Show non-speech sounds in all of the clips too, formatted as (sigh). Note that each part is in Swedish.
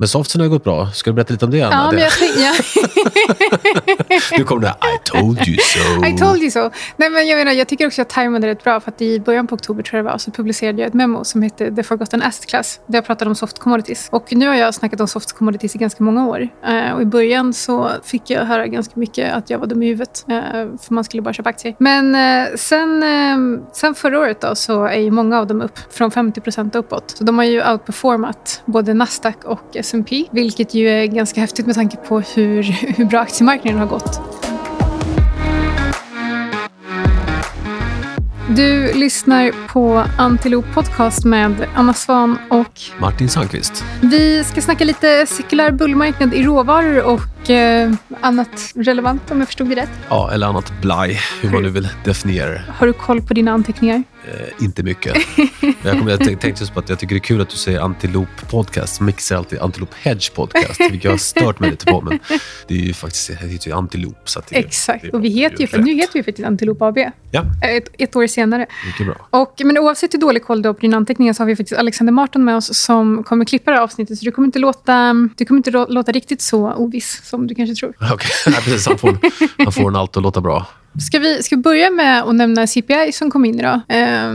Men softsen har gått bra. Ska du berätta lite om det, Anna? Ja, men jag tänkte... Ja. (laughs) nu kommer det (laughs) told you so. (laughs) I told you so. Nej, men jag, menar, jag tycker också att jag tajmade rätt bra. För att I början på oktober tror jag det var, så publicerade jag ett memo som hette The Forgotten Asset Class. Där jag pratade om soft commodities. Och nu har jag snackat om soft commodities i ganska många år. Uh, och I början så fick jag höra ganska mycket att jag var dum i huvudet. Uh, för man skulle bara köpa aktier. Men uh, sen, sen förra året då, så är ju många av dem upp. Från 50 procent uppåt. Så de har ju outperformat både Nasdaq och S&P Vilket ju är ganska häftigt med tanke på hur, (laughs) hur bra aktiemarknaden har gått. Du lyssnar på Antilop Podcast med Anna Svan och Martin Sandqvist. Vi ska snacka lite cirkulär bullmarknad i råvaror och eh, annat relevant om jag förstod det rätt. Ja, eller annat blaj, hur man nu vill definiera det. Har du koll på dina anteckningar? Eh, inte mycket. (laughs) jag, kom, jag tänkte just på att jag tycker det är kul att du säger Antilop Podcast. Mix säger alltid Antilop Hedge Podcast, vilket jag har stört mig lite på. Men det är ju faktiskt det heter ju Antilop. Så det, Exakt, det och vi heter ju, för, nu heter vi faktiskt Antilop AB. Ja. Ett, ett år senare. Mycket bra. Och, men oavsett hur dålig koll du har på dina anteckningar så har vi faktiskt Alexander Martin med oss som kommer klippa det här avsnittet. Så du kommer inte låta, du kommer inte låta riktigt så oviss som du kanske tror. Okay. (laughs) precis. Han får, han får en allt att låta bra. Ska vi, ska vi börja med att nämna CPI som kom in idag? Eh,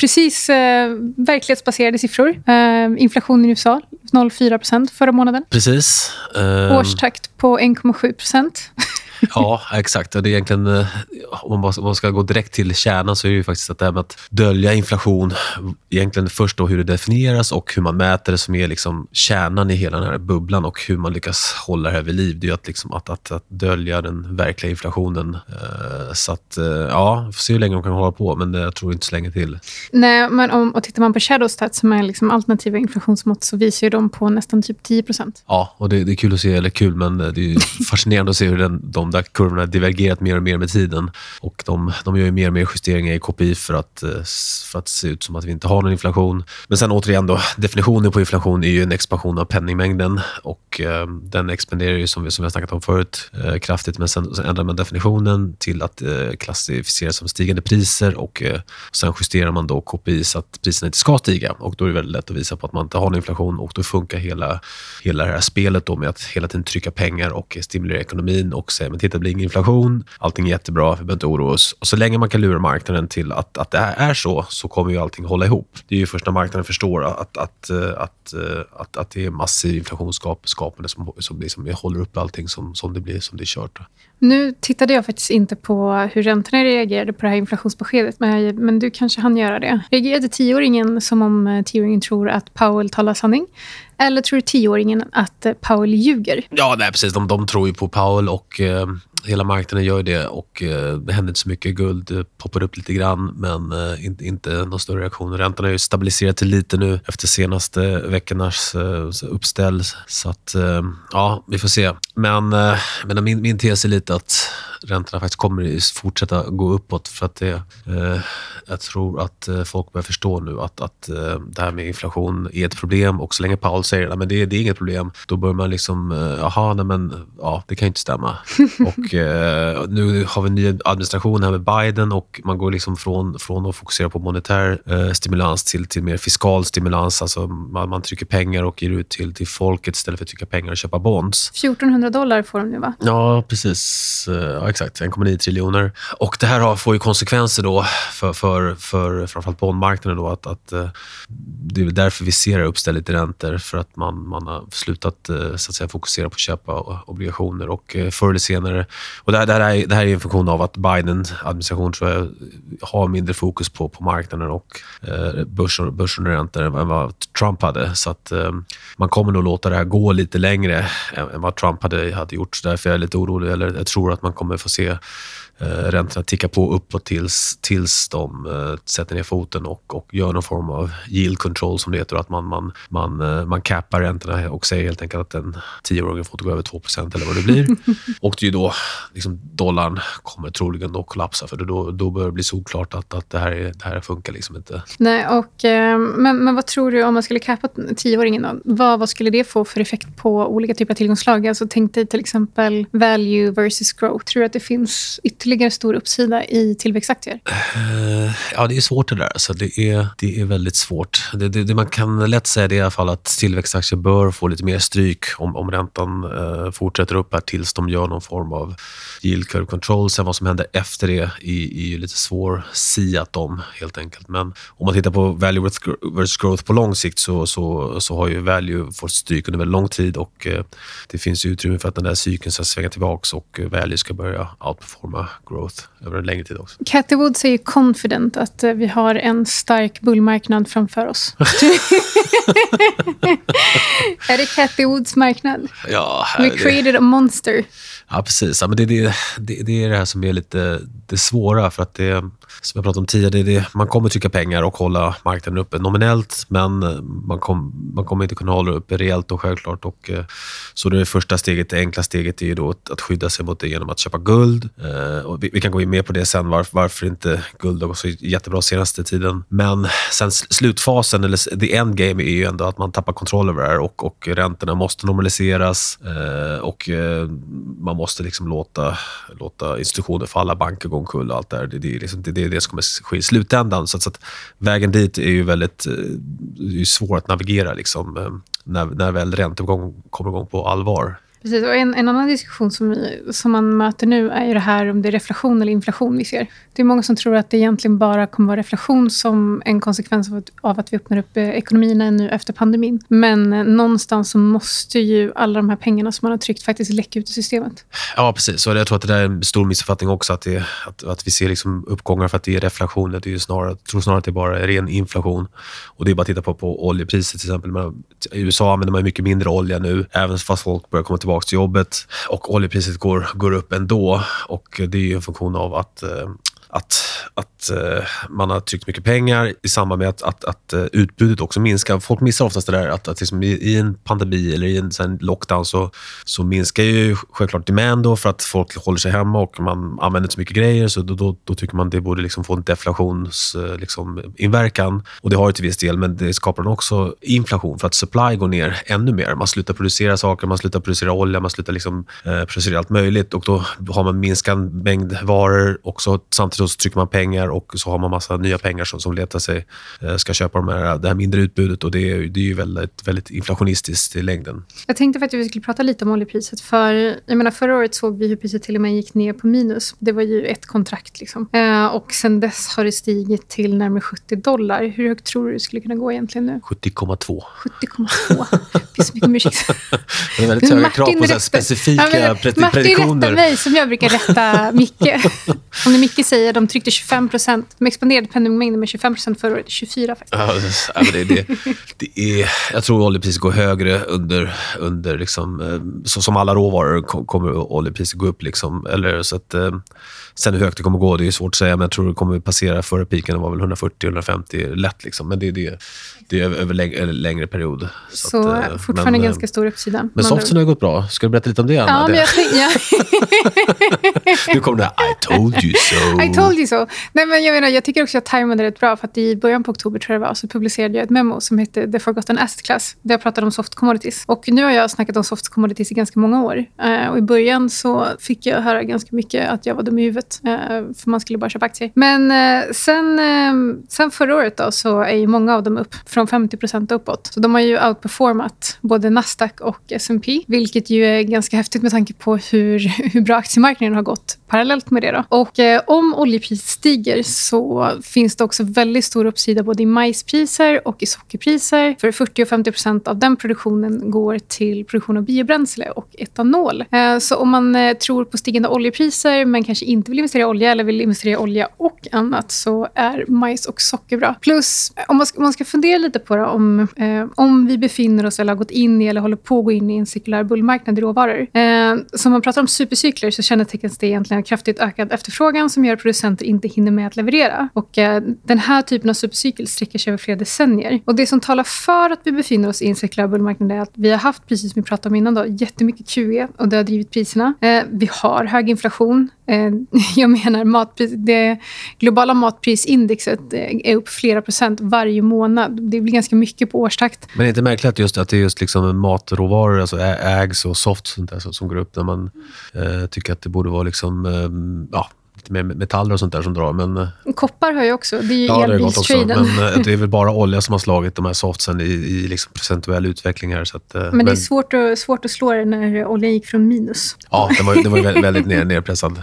precis eh, verklighetsbaserade siffror. Eh, inflationen i USA 0,4% förra månaden. Precis. Eh, Årstakt på 1,7 (laughs) (laughs) Ja, exakt. Det är egentligen, eh, om man ska gå direkt till kärnan så är det ju faktiskt att det här med att dölja inflation, egentligen först då hur det definieras och hur man mäter det som är liksom kärnan i hela den här bubblan och hur man lyckas hålla det här vid liv. Det är att, liksom att, att, att dölja den verkliga inflationen. Eh, så att, eh, ja, vi får se hur länge de kan hålla på, men jag tror inte så länge till. Nej, men om och tittar man på Shadowstat som är liksom alternativa inflationsmått så visar ju de på nästan typ 10% Ja, och det, det, är kul att se, eller kul, men det är (laughs) fascinerande att se hur den, de de där kurvorna divergerat mer och mer med tiden. Och de, de gör ju mer och mer justeringar i KPI för att, eh, för att se ut som att vi inte har någon inflation. Men sen återigen, då, definitionen på inflation är ju en expansion av penningmängden och eh, den expanderar ju som vi, som vi har snackat om förut eh, kraftigt. Men sen, sen, ändrar man definitionen till att eh, klassificeras som stigande priser och eh, sen justerar man då KPI så att priserna inte ska stiga. Och Då är det väldigt lätt att visa på att man inte har någon inflation och då funkar hela, hela det här spelet då med att hela tiden trycka pengar och stimulera ekonomin och säga titta det blir ingen inflation, allting är jättebra, vi behöver inte oroa oss. Och så länge man kan lura marknaden till att, att det är så, så kommer ju allting hålla ihop. Det är ju först när marknaden förstår att, att, att, eh, eh, att, att det är massiv inflationsskapande som, som liksom håller upp allting som, som, det blir, som det är kört. Nu tittade jag faktiskt inte på hur räntorna reagerade på det här inflationsbeskedet, men, men du kanske hann göra det. Reagerade tioåringen som om eh, tioåringen tror att Powell talar sanning? Eller tror tioåringen att eh, Powell ljuger? Ja, nej, precis. De, de tror ju på Powell och eh, hela marknaden gör det och eh, det händer inte så mycket. Guld eh, poppar upp lite grann, men eh, inte, inte någon större reaktion. Räntan har ju stabiliserat till lite nu efter senaste veckornas uppställ. Så att, ja, vi får se. Men, men min, min tes är lite att räntorna faktiskt kommer fortsätta gå uppåt för att det, eh, jag tror att eh, folk börjar förstå nu att, att eh, det här med inflation är ett problem och så länge Paul säger att det, det är inget problem, då börjar man liksom, eh, jaha, nej men ja, det kan ju inte stämma. (laughs) och eh, nu har vi en ny administration här med Biden och man går liksom från, från att fokusera på monetär eh, stimulans till, till mer fiskal stimulans. Alltså man, man trycker pengar och ger ut till, till folket istället för att trycka pengar och köpa bonds. 1400 dollar får de nu va? Ja, precis. Ja, exakt. 1,9 triljoner. Och det här får ju konsekvenser då för, för, för framförallt bondmarknaden. Då, att, att, eh, det är därför vi ser uppstället i räntor. För att man, man har slutat eh, så att säga, fokusera på att köpa obligationer. Och eh, förr eller senare... Och det, här, det, här är, det här är en funktion av att Biden-administration tror jag har mindre fokus på, på marknaden och eh, börsen, börsen och räntor än vad Trump hade. Så att eh, man kommer nog låta det här gå lite längre än, än vad Trump hade, hade gjort. Så därför är jag lite orolig. Eller jag tror att man kommer få se räntorna ticka på uppåt tills, tills de eh, sätter ner foten och, och gör någon form av yield control som det heter. Att man, man, man, eh, man cappar räntorna och säger helt enkelt att en tioåring får inte gå över 2% eller vad det blir. (laughs) och det är då liksom, dollarn kommer troligen då kollapsa för då, då börjar det bli solklart att, att det, här är, det här funkar liksom inte. Nej, och, eh, men, men vad tror du om man skulle cappa tioåringen? Då? Vad, vad skulle det få för effekt på olika typer av tillgångslag? Alltså, tänk dig till exempel value versus growth. Tror du att det finns ytterligare ytterligare stor uppsida i tillväxtaktier? Uh, ja, det är svårt det där. Så det, är, det är väldigt svårt. Det, det, det man kan lätt säga det i alla fall att tillväxtaktier bör få lite mer stryk om, om räntan uh, fortsätter upp här tills de gör någon form av yield curve control. Sen vad som händer efter det är, är lite svår siat om helt enkelt. Men om man tittar på value versus growth på lång sikt så, så, så har ju value fått stryk under väldigt lång tid och uh, det finns utrymme för att den där cykeln ska svänga tillbaka och value ska börja outperforma growth över en längre tid också. Cathy Wood säger confident att vi har en stark bullmarknad framför oss. (laughs) (laughs) är det Cathy Woods marknad? Ja. We created a monster. Ja, precis. Ja, men det, det, det, det är det här som är lite det svåra. för att det som jag pratade om tidigare, det, man kommer trycka pengar och hålla marknaden uppe nominellt men man, kom, man kommer inte kunna hålla det uppe rejält och självklart. Och, eh, så det första steget, det enkla steget är då att, att skydda sig mot det genom att köpa guld. Eh, och vi, vi, kan gå in mer på det sen, varför, varför inte guld har gått så jättebra senaste tiden. Men sen slutfasen, eller the endgame, är ju ändå att man tappar kontroll över det här och, och räntorna måste normaliseras eh, och man måste liksom låta, låta institutioner falla, banker gå omkull och allt det där. Det, det, liksom, det, det det som kommer ske i slutändan. Så att, så att vägen dit är ju väldigt eh, är svår att navigera liksom, eh, när, när väl ränteuppgången kommer igång på allvar. Precis, och en, en annan diskussion som, som man möter nu är ju det här om det är reflation eller inflation vi ser. Det är många som tror att det egentligen bara kommer vara reflation som en konsekvens av att, av att vi öppnar upp eh, ekonomierna nu efter pandemin. Men eh, någonstans så måste ju alla de här pengarna som man har tryckt faktiskt läcka ut i systemet. Ja, precis. Och jag tror att det där är en stor missuppfattning också, att, det, att, att vi ser liksom uppgångar för att det är reflation. Det är snarare, jag tror snarare att det bara är ren inflation. Och Det är bara att titta på, på oljepriset till exempel. I USA använder man mycket mindre olja nu, även fast folk börjar komma tillbaka tillbaka till jobbet och oljepriset går, går upp ändå. Och det är en funktion av att eh, att, att eh, man har tryckt mycket pengar i samband med att, att, att eh, utbudet också minskar. Folk missar oftast det där att, att liksom i, en pandemi eller i en, sån lockdown så, så minskar ju självklart demand då för att folk håller sig hemma och man använder inte så mycket grejer. Så då, då, då tycker man det borde liksom få en deflationsinverkan. Uh, liksom, och det har det till viss del, men det skapar också inflation för att supply går ner ännu mer. Man slutar producera saker, man slutar producera olja, man slutar liksom, eh, producera allt möjligt och då har man minskad mängd varor också samtidigt så trycker man pengar och så har man massa nya pengar som, som letar sig, eh, ska köpa de här, det här mindre utbudet och det är, det är ju väldigt, väldigt inflationistiskt i längden. Jag tänkte faktiskt att vi skulle prata lite om oljepriset. För, jag menar, förra året såg vi hur priset till och med gick ner på minus. Det var ju ett kontrakt. Liksom. Eh, och sen dess har det stigit till närmare 70 dollar. Hur högt tror du det skulle kunna gå egentligen nu? 70,2. 70,2. Det finns så mycket musik. (laughs) det är väldigt höga krav på så specifika ja, prediktioner. Martin rättar mig som jag brukar rätta Micke. (laughs) Om det Micke säger de tryckte 25 procent. De expanderade penningmängden med 25 procent förra året. 24 faktiskt. Ja, det, det, det är, jag tror oljepriset går högre under... under liksom, eh, så som alla råvaror kommer oljepriset gå upp. Liksom, eller, så att, eh, sen hur högt det kommer gå det är svårt att säga, men jag tror det kommer passera förra piken. Det var väl 140-150 lätt. Liksom. Men det, det, det är över längre, längre period. Så, så att, eh, fortfarande men, ganska stor uppsida. Men softsen har gått bra. Ska du berätta lite om det, Anna? Ja, men jag tänkte... Ja. (laughs) nu kommer det här, I told you so. (laughs) Told you so. Nej, men jag, menar, jag tycker också att jag tajmade rätt bra. För att I början på oktober tror jag det var, så publicerade jag ett memo som hette The Forgotten Asset Class. Där jag pratade om soft commodities. Och nu har jag snackat om soft commodities i ganska många år. Eh, och I början så fick jag höra ganska mycket att jag var dum i huvudet. Eh, för man skulle bara köpa aktier. Men eh, sen, eh, sen förra året då, så är ju många av dem upp. Från 50 uppåt. Så de har ju outperformat både Nasdaq och S&P. Vilket ju är ganska häftigt med tanke på hur, (laughs) hur bra aktiemarknaden har gått parallellt med det. Då. Och eh, om oljepriset stiger så finns det också väldigt stor uppsida både i majspriser och i sockerpriser. För 40 och 50 procent av den produktionen går till produktion av biobränsle och etanol. Eh, så om man eh, tror på stigande oljepriser men kanske inte vill investera i olja eller vill investera i olja och annat så är majs och socker bra. Plus, eh, om man ska, man ska fundera lite på det, om, om vi befinner oss eller har gått in i eller håller på att gå in i en cirkulär bullmarknad i råvaror. Så om man pratar om supercykler så kännetecknas det egentligen av kraftigt ökad efterfrågan som gör att producenter inte hinner med att leverera. Och eh, Den här typen av supercykel sträcker sig över flera decennier. Och Det som talar för att vi befinner oss i en cirkulär bullmarknad är att vi har haft, precis som vi pratade om innan, då, jättemycket QE och det har drivit priserna. Eh, vi har hög inflation. Eh, (laughs) jag menar, matpris, det globala matprisindexet eh, är upp flera procent varje månad. Det blir ganska mycket på årstakt. Men det är inte märkligt just att det är just liksom matråvaror, alltså ägs och soft sånt där, som går upp när man eh, tycker att det borde vara liksom, eh, ja, lite mer metaller och sånt där som drar. Men, eh, Koppar har ju också. Det är ju ja, elbilstraden. Men eh, (laughs) det är väl bara olja som har slagit de här softsen i, i liksom procentuell utveckling här. Så att, eh, Men det är svårt att, svårt att slå det när oljan gick från minus. Ja, den var, den var väldigt ner, (laughs) nerpressad.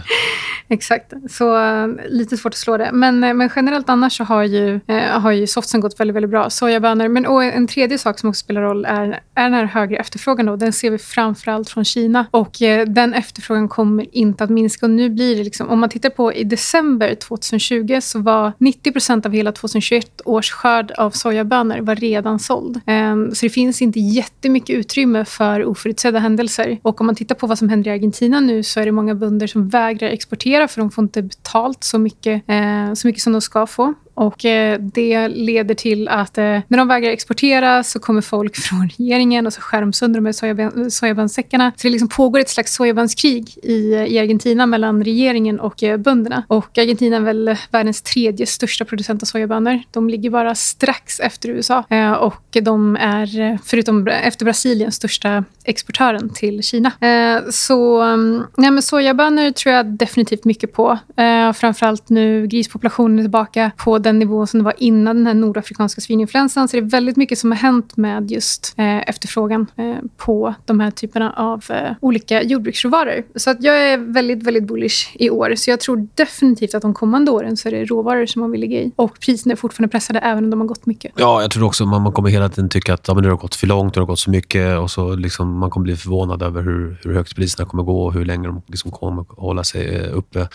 (laughs) Exakt. Så äh, lite svårt att slå det. Men, äh, men generellt annars så har ju, äh, har ju softsen gått väldigt, väldigt bra. Sojabönor. Men och en tredje sak som också spelar roll är, är den här högre efterfrågan. Då. Den ser vi framförallt från Kina. Och den efterfrågan kommer inte att minska. Och nu blir det liksom, om man tittar på i december 2020 så var 90 procent av hela 2021 års skörd av sojabönor var redan såld. Ehm, så det finns inte jättemycket utrymme för oförutsedda händelser. Och om man tittar på vad som händer i Argentina nu så är det många bönder som vägrar exportera för de får inte betalt så mycket, eh, så mycket som de ska få. Och eh, Det leder till att eh, när de vägrar exportera så kommer folk (laughs) från regeringen och så skär de sönder de här sojabönsäckarna. Så det liksom pågår ett slags sojabönskrig i, i Argentina mellan regeringen och eh, bönderna. Och Argentina är väl världens tredje största producent av sojabönor. De ligger bara strax efter USA. Eh, och de är, eh, förutom efter Brasilien, största exportören till Kina. Eh, så mm, nej, men sojabönor tror jag definitivt mycket på. Framförallt nu grispopulationen är tillbaka på den nivå som det var innan den här nordafrikanska svininfluensan. Så det är väldigt mycket som har hänt med just eh, efterfrågan eh, på de här typerna av eh, olika jordbruksråvaror. Så att jag är väldigt, väldigt bullish i år. Så jag tror definitivt att de kommande åren så är det råvaror som man vill ligga i. Och priserna är fortfarande pressade även om de har gått mycket. Ja, jag tror också man, man kommer hela tiden tycka att ja, men det har gått för långt, det har gått så mycket och så liksom, man kommer bli förvånad över hur, hur högt priserna kommer gå och hur länge de liksom kommer hålla sig eh, uppe.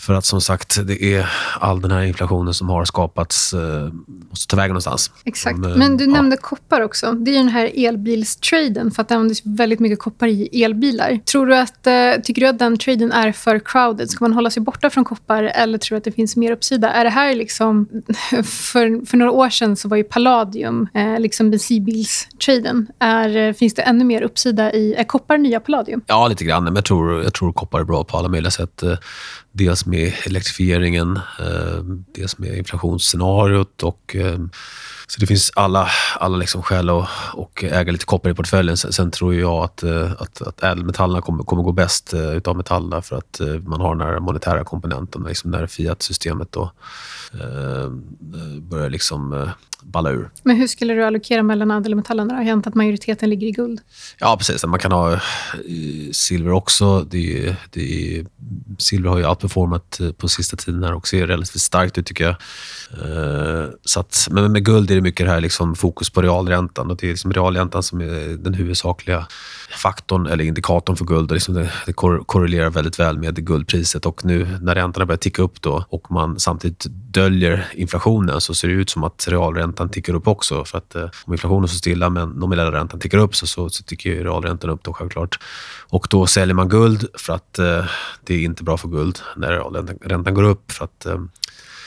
För att som sagt, det är all den här inflationen som har skapats eh, måste ta vägen någonstans. Exakt. Men, Men du ja. nämnde koppar också. Det är den här elbilstraden för att det används väldigt mycket koppar i elbilar. Tror du att, eh, tycker du att den traden är för crowded? Ska man hålla sig borta från koppar eller tror du att det finns mer uppsida? Är det här liksom... (laughs) För, för några år sedan så var ju Palladium eh, liksom bensinbilstraden. Är, finns det ännu mer uppsida i... Är koppar nya Palladium? Ja, lite grann. Men jag tror, jag tror koppar är bra på alla möjliga sätt. Dels med elektrifieringen, eh, dels med inflationsscenariot och eh, så det finns alla, alla liksom skäl att och äga lite koppar i portföljen. Sen, sen tror jag att, eh, att, att ädelmetallerna kommer, kommer gå bäst utav metallerna för att man har den här monetära komponenten, liksom när Fiat-systemet då, eh, börjar liksom balla ur. Men hur skulle du allokera mellan ädelmetallerna? Har hänt att majoriteten ligger i guld. Ja, precis. Man kan ha silver också. Det, det, silver har ju outperformat på sista tiden här och ser relativt starkt ut tycker jag. Eh, så att, men med guld är det mycket det här liksom fokus på realräntan och det är liksom realräntan som är den huvudsakliga faktorn eller indikatorn för guld. Och liksom det, det korrelerar väldigt väl med guldpriset och nu när räntorna börjar ticka upp då och man samtidigt döljer inflationen så ser det ut som att realräntan tickar upp också. För att eh, om inflationen står stilla men nominella räntan tickar upp så, så, så tickar realräntan upp då självklart. Och då säljer man guld för att eh, det är inte bra för guld när realräntan går upp för att eh,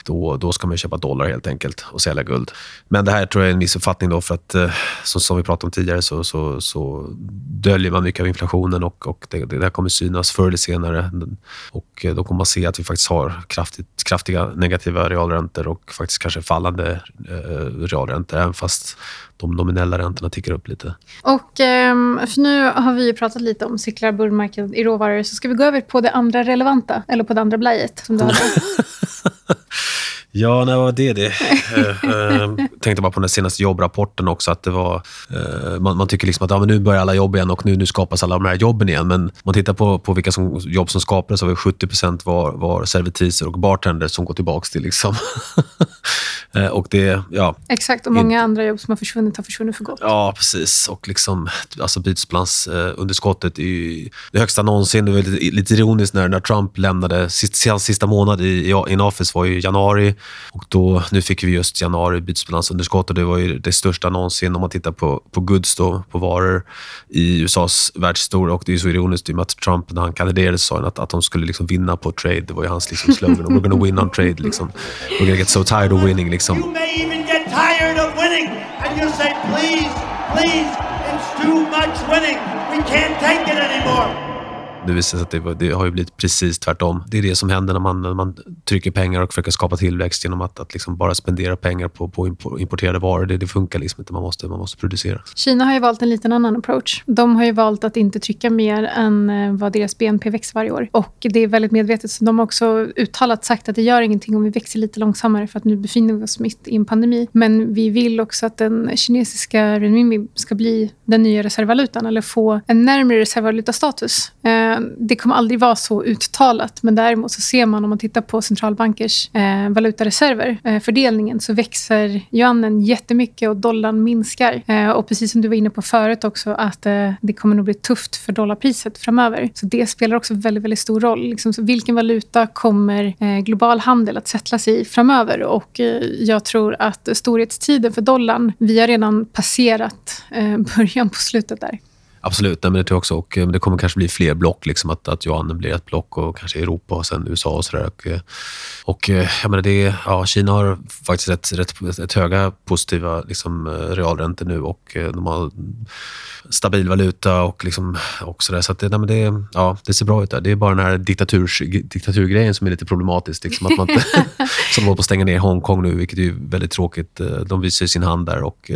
då, då ska man köpa dollar helt enkelt och sälja guld. Men det här tror jag är en missuppfattning då för att eh, som, som vi pratade om tidigare så, så, så döljer man mycket av inflationen och, och det, det där kommer synas förr eller senare. Och eh, då kommer man se att vi faktiskt har kraftigt, kraftiga negativa realräntor och faktiskt kanske fallande eh, realräntor även fast de nominella räntorna tickar upp lite. Och ehm, för Nu har vi pratat lite om cyklar, bullmarknad i råvaror. Så ska vi gå över på det andra relevanta, eller på det andra blajet som du hade. (laughs) Ja, när var det det? Eh, eh, tänkte bara på den senaste jobbrapporten också. att det var, eh, man, man, tycker liksom att ja, men nu börjar alla jobb igen och nu, nu skapas alla de här jobben igen. Men om man tittar på, på vilka som, jobb som skapades så var 70 var, var servitriser och bartender som går tillbaka till. Liksom. (laughs) uh, och det, ja, Exakt, och många in, andra jobb som har försvunnit har försvunnit för gott. Ja, precis. Och liksom, alltså bytesbalansunderskottet är ju det högsta någonsin. Det var lite, lite ironiskt när, när Trump lämnade, sista, sista månad i, i in office var i januari. Och då, nu fick vi just januari bytesbalansunderskott och det var ju det största någonsin om man tittar på, på goods, då, på varor i USAs världshistoria. Och det är så ironiskt i och med att Trump när han kandiderade sa att, att de skulle liksom vinna på trade. Det var ju hans liksom slogan. We're gonna win on trade. Liksom. We're gonna get so tired of winning. Liksom. You may even get tired of winning and you say please, please, it's too much winning. We can't take it anymore. Det visar sig att det, det, har ju blivit precis tvärtom. Det är det som händer när man, när man trycker pengar och försöker skapa tillväxt genom att, att liksom bara spendera pengar på, på importerade varor. Det, det funkar liksom inte. Man måste, man måste producera. Kina har ju valt en liten annan approach. De har ju valt att inte trycka mer än eh, vad deras BNP växer varje år. Och Det är väldigt medvetet. Så de har också uttalat sagt att det gör ingenting om vi växer lite långsammare för att nu befinner vi oss mitt i en pandemi. Men vi vill också att den kinesiska renminbi ska bli den nya reservvalutan eller få en närmare reservvalutastatus. Eh, Eh, det kommer aldrig vara så uttalat men däremot så ser man om man tittar på centralbankers eh, valutareserver, eh, fördelningen, så växer yuanen jättemycket och dollarn minskar. Eh, och precis som du var inne på förut också att eh, det kommer nog bli tufft för dollarpriset framöver. Så det spelar också väldigt, väldigt stor roll. Liksom, vilken valuta kommer global handel att sätta sig i framöver? Och jag tror att storhetstiden för dollarn, vi har redan passerat (laughs) början på slutet där. Absolut, nej, men det tror jag också. Och, eh, det kommer kanske bli fler block, liksom, att, att Johannen blir ett block och kanske Europa och sen USA och sådär. Och, eh, och eh, jag menar det, ja, Kina har faktiskt rätt, rätt, rätt höga positiva liksom, realräntor nu och de har stabil valuta och, liksom, och sådär. Så att det, nej, men det, ja, det ser bra ut där. Det är bara den här diktatur, diktaturgrejen som är lite problematisk. Liksom, att man inte, (laughs) som håller på att stänga ner Hongkong nu, vilket är väldigt tråkigt. De visar sin hand där och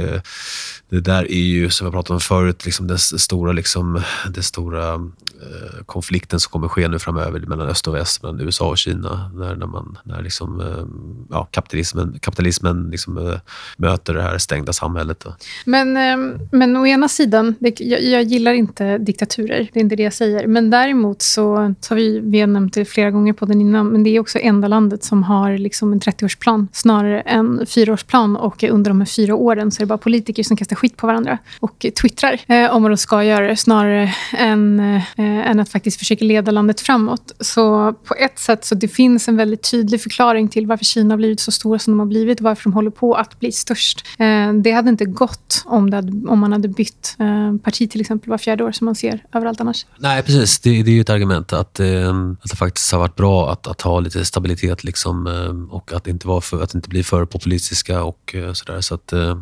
det där är ju, som jag pratade om förut, liksom den stora, liksom, den stora eh, konflikten som kommer ske nu framöver mellan öst och väst, mellan USA och Kina. När, när, man, när liksom, eh, ja, kapitalismen, kapitalismen liksom, eh, möter det här stängda samhället. Då. Men, eh, men å ena sidan, det, jag, jag, gillar inte diktaturer, det är inte det jag säger. Men däremot så, så har vi, vi har nämnt det flera gånger på den innan, men det är också enda landet som har liksom en 30-årsplan snarare än fyraårsplan. Och under de här fyra åren så är det bara politiker som kastar skit på varandra och twittrar eh, om vad de ska göra det snarare än, eh, än att faktiskt försöka leda landet framåt. Så på ett sätt så det finns en väldigt tydlig förklaring till varför Kina har blivit så stora som de har blivit och varför de håller på att bli störst. Eh, det hade inte gått om, hade, om man hade bytt eh, parti till exempel var fjärde år som man ser överallt annars. Nej, precis. Det, det är ju ett argument att, eh, att det faktiskt har varit bra att, att ha lite stabilitet liksom, eh, och att inte, vara för, att inte bli för populistiska och eh, sådär. Så att, eh,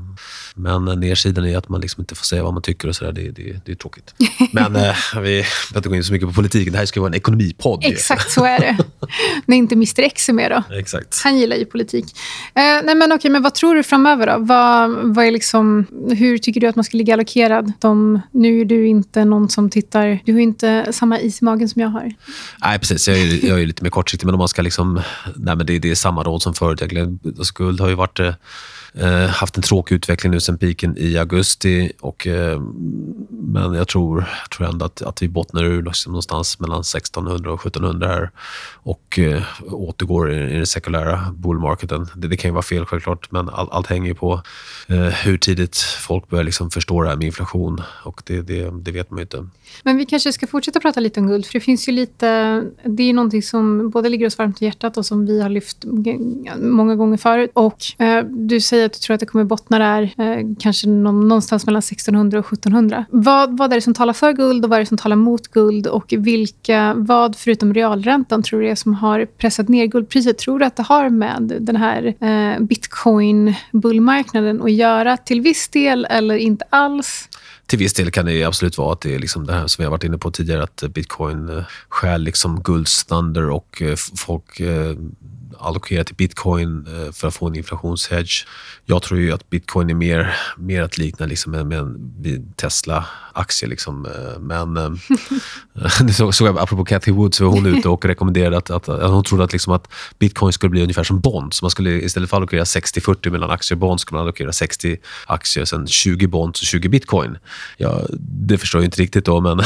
men nedsidan är att man liksom inte får säga vad man tycker och sådär. Det, det, det är tråkigt. Men eh, vi behöver inte gå in så mycket på politiken. Det här ska vara en ekonomipodd. Exakt, så är det. (laughs) När inte Mr X är med då. Exakt. Han gillar ju politik. Eh, nej men okej, men vad tror du framöver då? Vad, vad är liksom, hur tycker du att man ska ligga allokerad? De, nu är du inte någon som tittar... Du har inte samma is i magen som jag har. Nej, precis. Jag är, jag är lite mer kortsiktig. Men om man ska liksom... Nej, men det, det är samma råd som förut. Skuld har ju varit... Eh, Eh, haft en tråkig utveckling nu sen piken i augusti. Och, eh, men jag tror, jag tror ändå att, att vi bottnar ur liksom någonstans mellan 1600 och 1700 här och eh, återgår i, i den sekulära bullmarketen. Det, det kan ju vara fel självklart, men all, allt hänger ju på eh, hur tidigt folk börjar liksom förstå det här med inflation. Och det, det, det vet man ju inte. Men vi kanske ska fortsätta prata lite om guld. För det finns ju lite... Det är någonting som både ligger oss varmt i hjärtat och som vi har lyft många gånger förut. Och eh, du säger att du tror att det kommer bottna där eh, kanske någonstans mellan 1600 och 1700. Vad, vad är det som talar för guld och vad är det som talar mot guld? Och vilka, vad förutom realräntan tror du är som har pressat ner guldpriset? Tror du att det har med den här eh, bitcoin-bullmarknaden att göra till viss del eller inte alls? till viss del kan det absolut vara att det är liksom det här som vi har varit inne på tidigare, att bitcoin eh, stjäl liksom guldstandard och eh, folk eh, allokera till bitcoin eh, för att få en inflationshedge. Jag tror ju att bitcoin är mer, mer att likna liksom med, med en Tesla-aktie. Liksom. Eh, men eh, (laughs) (laughs) det såg, såg jag, apropå Cathy Wood, så var hon ute och rekommenderade att, att, att hon trodde att, liksom att bitcoin skulle bli ungefär som bond. Så man skulle istället för att allokera 60-40 mellan aktier och bond, skulle man allokera 60 aktier, sen 20 bond och 20 bitcoin. Ja, det förstår jag inte riktigt då, men (laughs)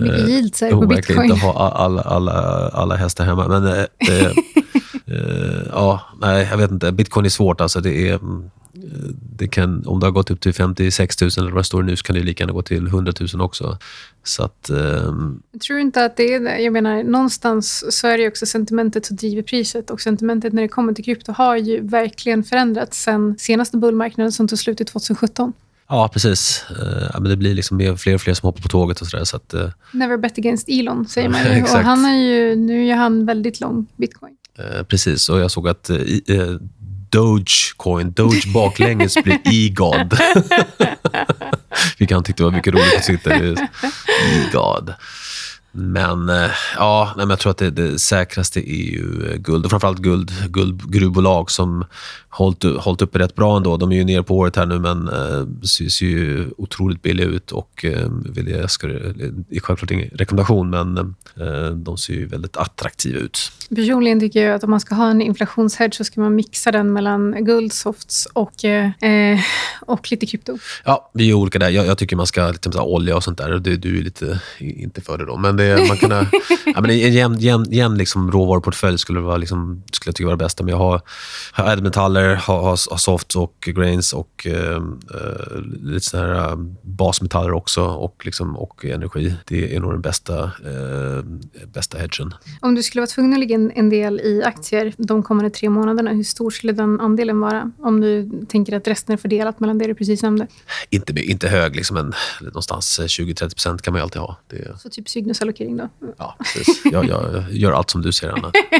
Mycket yield säger på bitcoin. Hon verkar inte ha alla, alla, alla hästar hemma. Men eh, eh, (laughs) eh, ja, nej, jag vet inte. Bitcoin är svårt. Alltså, det är, mm, det kan, om det har gått upp till 56 000 eller vad det står nu så kan det lika gärna gå till 100 000 också. Så att, um... Jag tror inte att det är. Jag menar, någonstans så är det också sentimentet som driver priset. Och sentimentet när det kommer till krypto har ju verkligen förändrats sen senaste bullmarknaden som tog slut i 2017. Ja, precis. Uh, men det blir liksom fler och fler som hoppar på tåget. och så, där, så att, uh... Never bet against Elon, säger man ju. (laughs) och han är ju, nu är han väldigt lång bitcoin. Uh, precis, och jag såg att Dogecoin, Doge baklänges blir (laughs) e-god. (laughs) vilket han tyckte var mycket roligt att sitta i. God. Men eh, ja, nej, jag tror att det, det säkraste är ju guld. Och framförallt guld, guldgruvbolag som hållit, hållit uppe rätt bra ändå. De är ju nere på året här nu, men eh, ser, ju otroligt billiga ut. Och eh, vill jag, ska, det är självklart ingen rekommendation, men eh, de ser ju väldigt attraktiva ut. Personligen tycker jag att om man ska ha en inflationshedge så ska man mixa den mellan guld, softs och, eh, och lite krypto. Ja, vi är olika där. Jag, jag tycker man ska liksom, olja och sånt där. Du, du är lite inte för det då. Men det, man kan, (laughs) ja, men en jämn, jämn, jämn liksom råvaruportfölj skulle, vara, liksom, skulle jag tycka var det bästa. Men jag har, har ädelmetaller, har, har, softs och grains och eh, lite här basmetaller också och, liksom, och energi. Det är nog den bästa, eh, bästa hedgen. Om du skulle vara tvungen att lägga en, en del i aktier de kommande tre månaderna, hur stor skulle den andelen vara? Om du tänker att resten är fördelat mellan det du precis nämnde. Inte, inte hög, liksom en, någonstans 20-30% kan man ju alltid ha. Det... Så typ Cygnus-allokering då? Ja, precis. Jag, jag, gör allt som du säger, Anna. (laughs)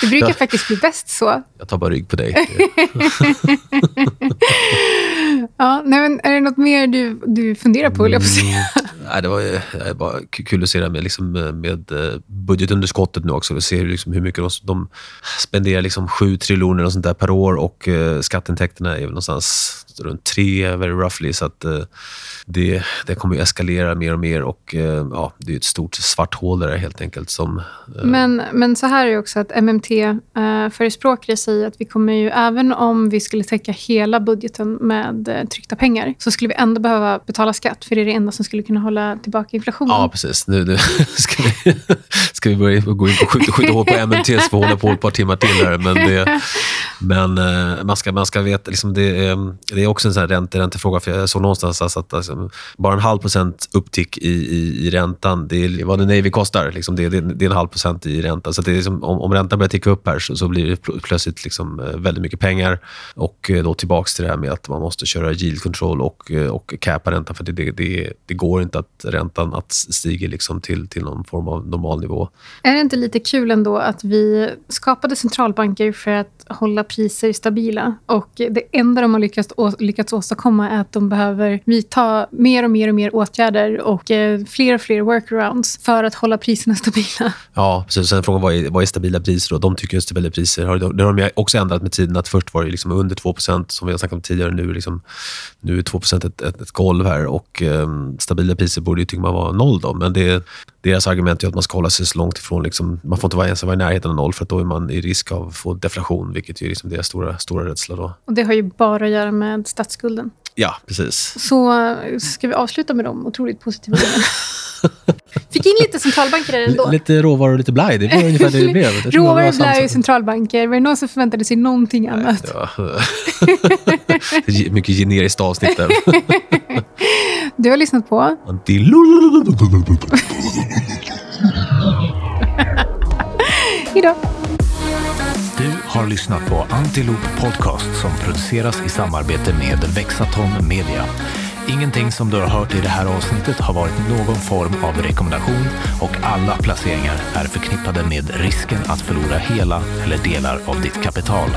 det brukar jag... faktiskt bli bäst så. Jag tar bara rygg på dig. (laughs) ja, nej, men är det något mer du, du funderar på, mm, nej, det var, det bara kul att se det med, liksom, med eh, budgetunderskottet nu också. Vi ser liksom hur mycket de, de spenderar liksom 7 triljoner och sånt där per år och uh, skatteintäkterna är väl någonstans runt tre, very roughly. Så att, uh, det, det kommer att eskalera mer och mer och uh, ja, det är ett stort svart hål där helt enkelt. Som, men, men så här är det också att MMT-förespråkare säger att vi kommer ju, även om vi skulle täcka hela budgeten med tryckta pengar, så skulle vi ändå behöva betala skatt, för det är det enda som skulle kunna hålla tillbaka inflationen. Ja, precis. Nu, nu (laughs) ska, vi, ska vi börja gå in på skjuta, skjuta hål på MNT så får vi hålla på ett par timmar till här. Men, det, (laughs) men eh, man, ska, man ska veta, liksom det, är, det är också en sån här ränte, räntefråga. För jag såg någonstans alltså att alltså, bara en halv procent upptick i, i, i räntan, det är vad det Navy kostar. Liksom det, det, det är en halv procent i ränta. Så det är liksom, om, om räntan börjar ticka upp här så, så blir det plötsligt liksom eh, väldigt mycket pengar. Och eh, då tillbaka till det här med att man måste köra yield control och, eh, och capa räntan. För det, det, det, det går inte att räntan att stiger liksom till, till någon form av normal nivå. Är det inte lite kul ändå att vi skapade centralbanker för att hålla priser stabila och det enda de har lyckats, lyckats åstadkomma är att de behöver vidta mer och mer och mer åtgärder och eh, fler och fler workarounds för att hålla priserna (laughs) stabila. Ja, precis. Sen frågan vad är, vad är stabila priser? Då? De tycker att stabila priser har, det har de också ändrat med tiden. Att först var det liksom under 2% som vi har snackat om tidigare. Nu, liksom, nu är 2 ett, ett, ett golv här och eh, stabila priser borde ju tycka man vara noll. Då. Men det, deras argument är att man ska hålla sig så långt ifrån. Liksom, man får inte vara, ens vara i närheten av noll för då är man i risk av att få deflation, vilket är liksom deras stora, stora rädsla. Då. Och det har ju bara att göra med statsskulden. Ja, precis. Så ska vi avsluta med de otroligt positiva (laughs) Fick in lite centralbanker där ändå. L lite råvaror och lite blaj. Det var (laughs) ungefär det det blev. råvaror, blaj och centralbanker. Var det någon som förväntade sig någonting annat? Ja. (laughs) Mycket generiskt avsnitt där. Du har lyssnat på... Hejdå. Har lyssnat på Antiloop Podcast som produceras i samarbete med Vexaton Media. Ingenting som du har hört i det här avsnittet har varit någon form av rekommendation och alla placeringar är förknippade med risken att förlora hela eller delar av ditt kapital.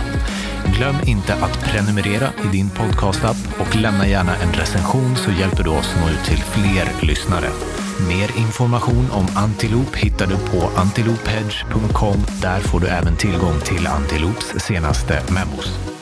Glöm inte att prenumerera i din podcastapp och lämna gärna en recension så hjälper du oss nå ut till fler lyssnare. Mer information om Antiloop hittar du på antiloophedge.com. Där får du även tillgång till Antiloops senaste memos.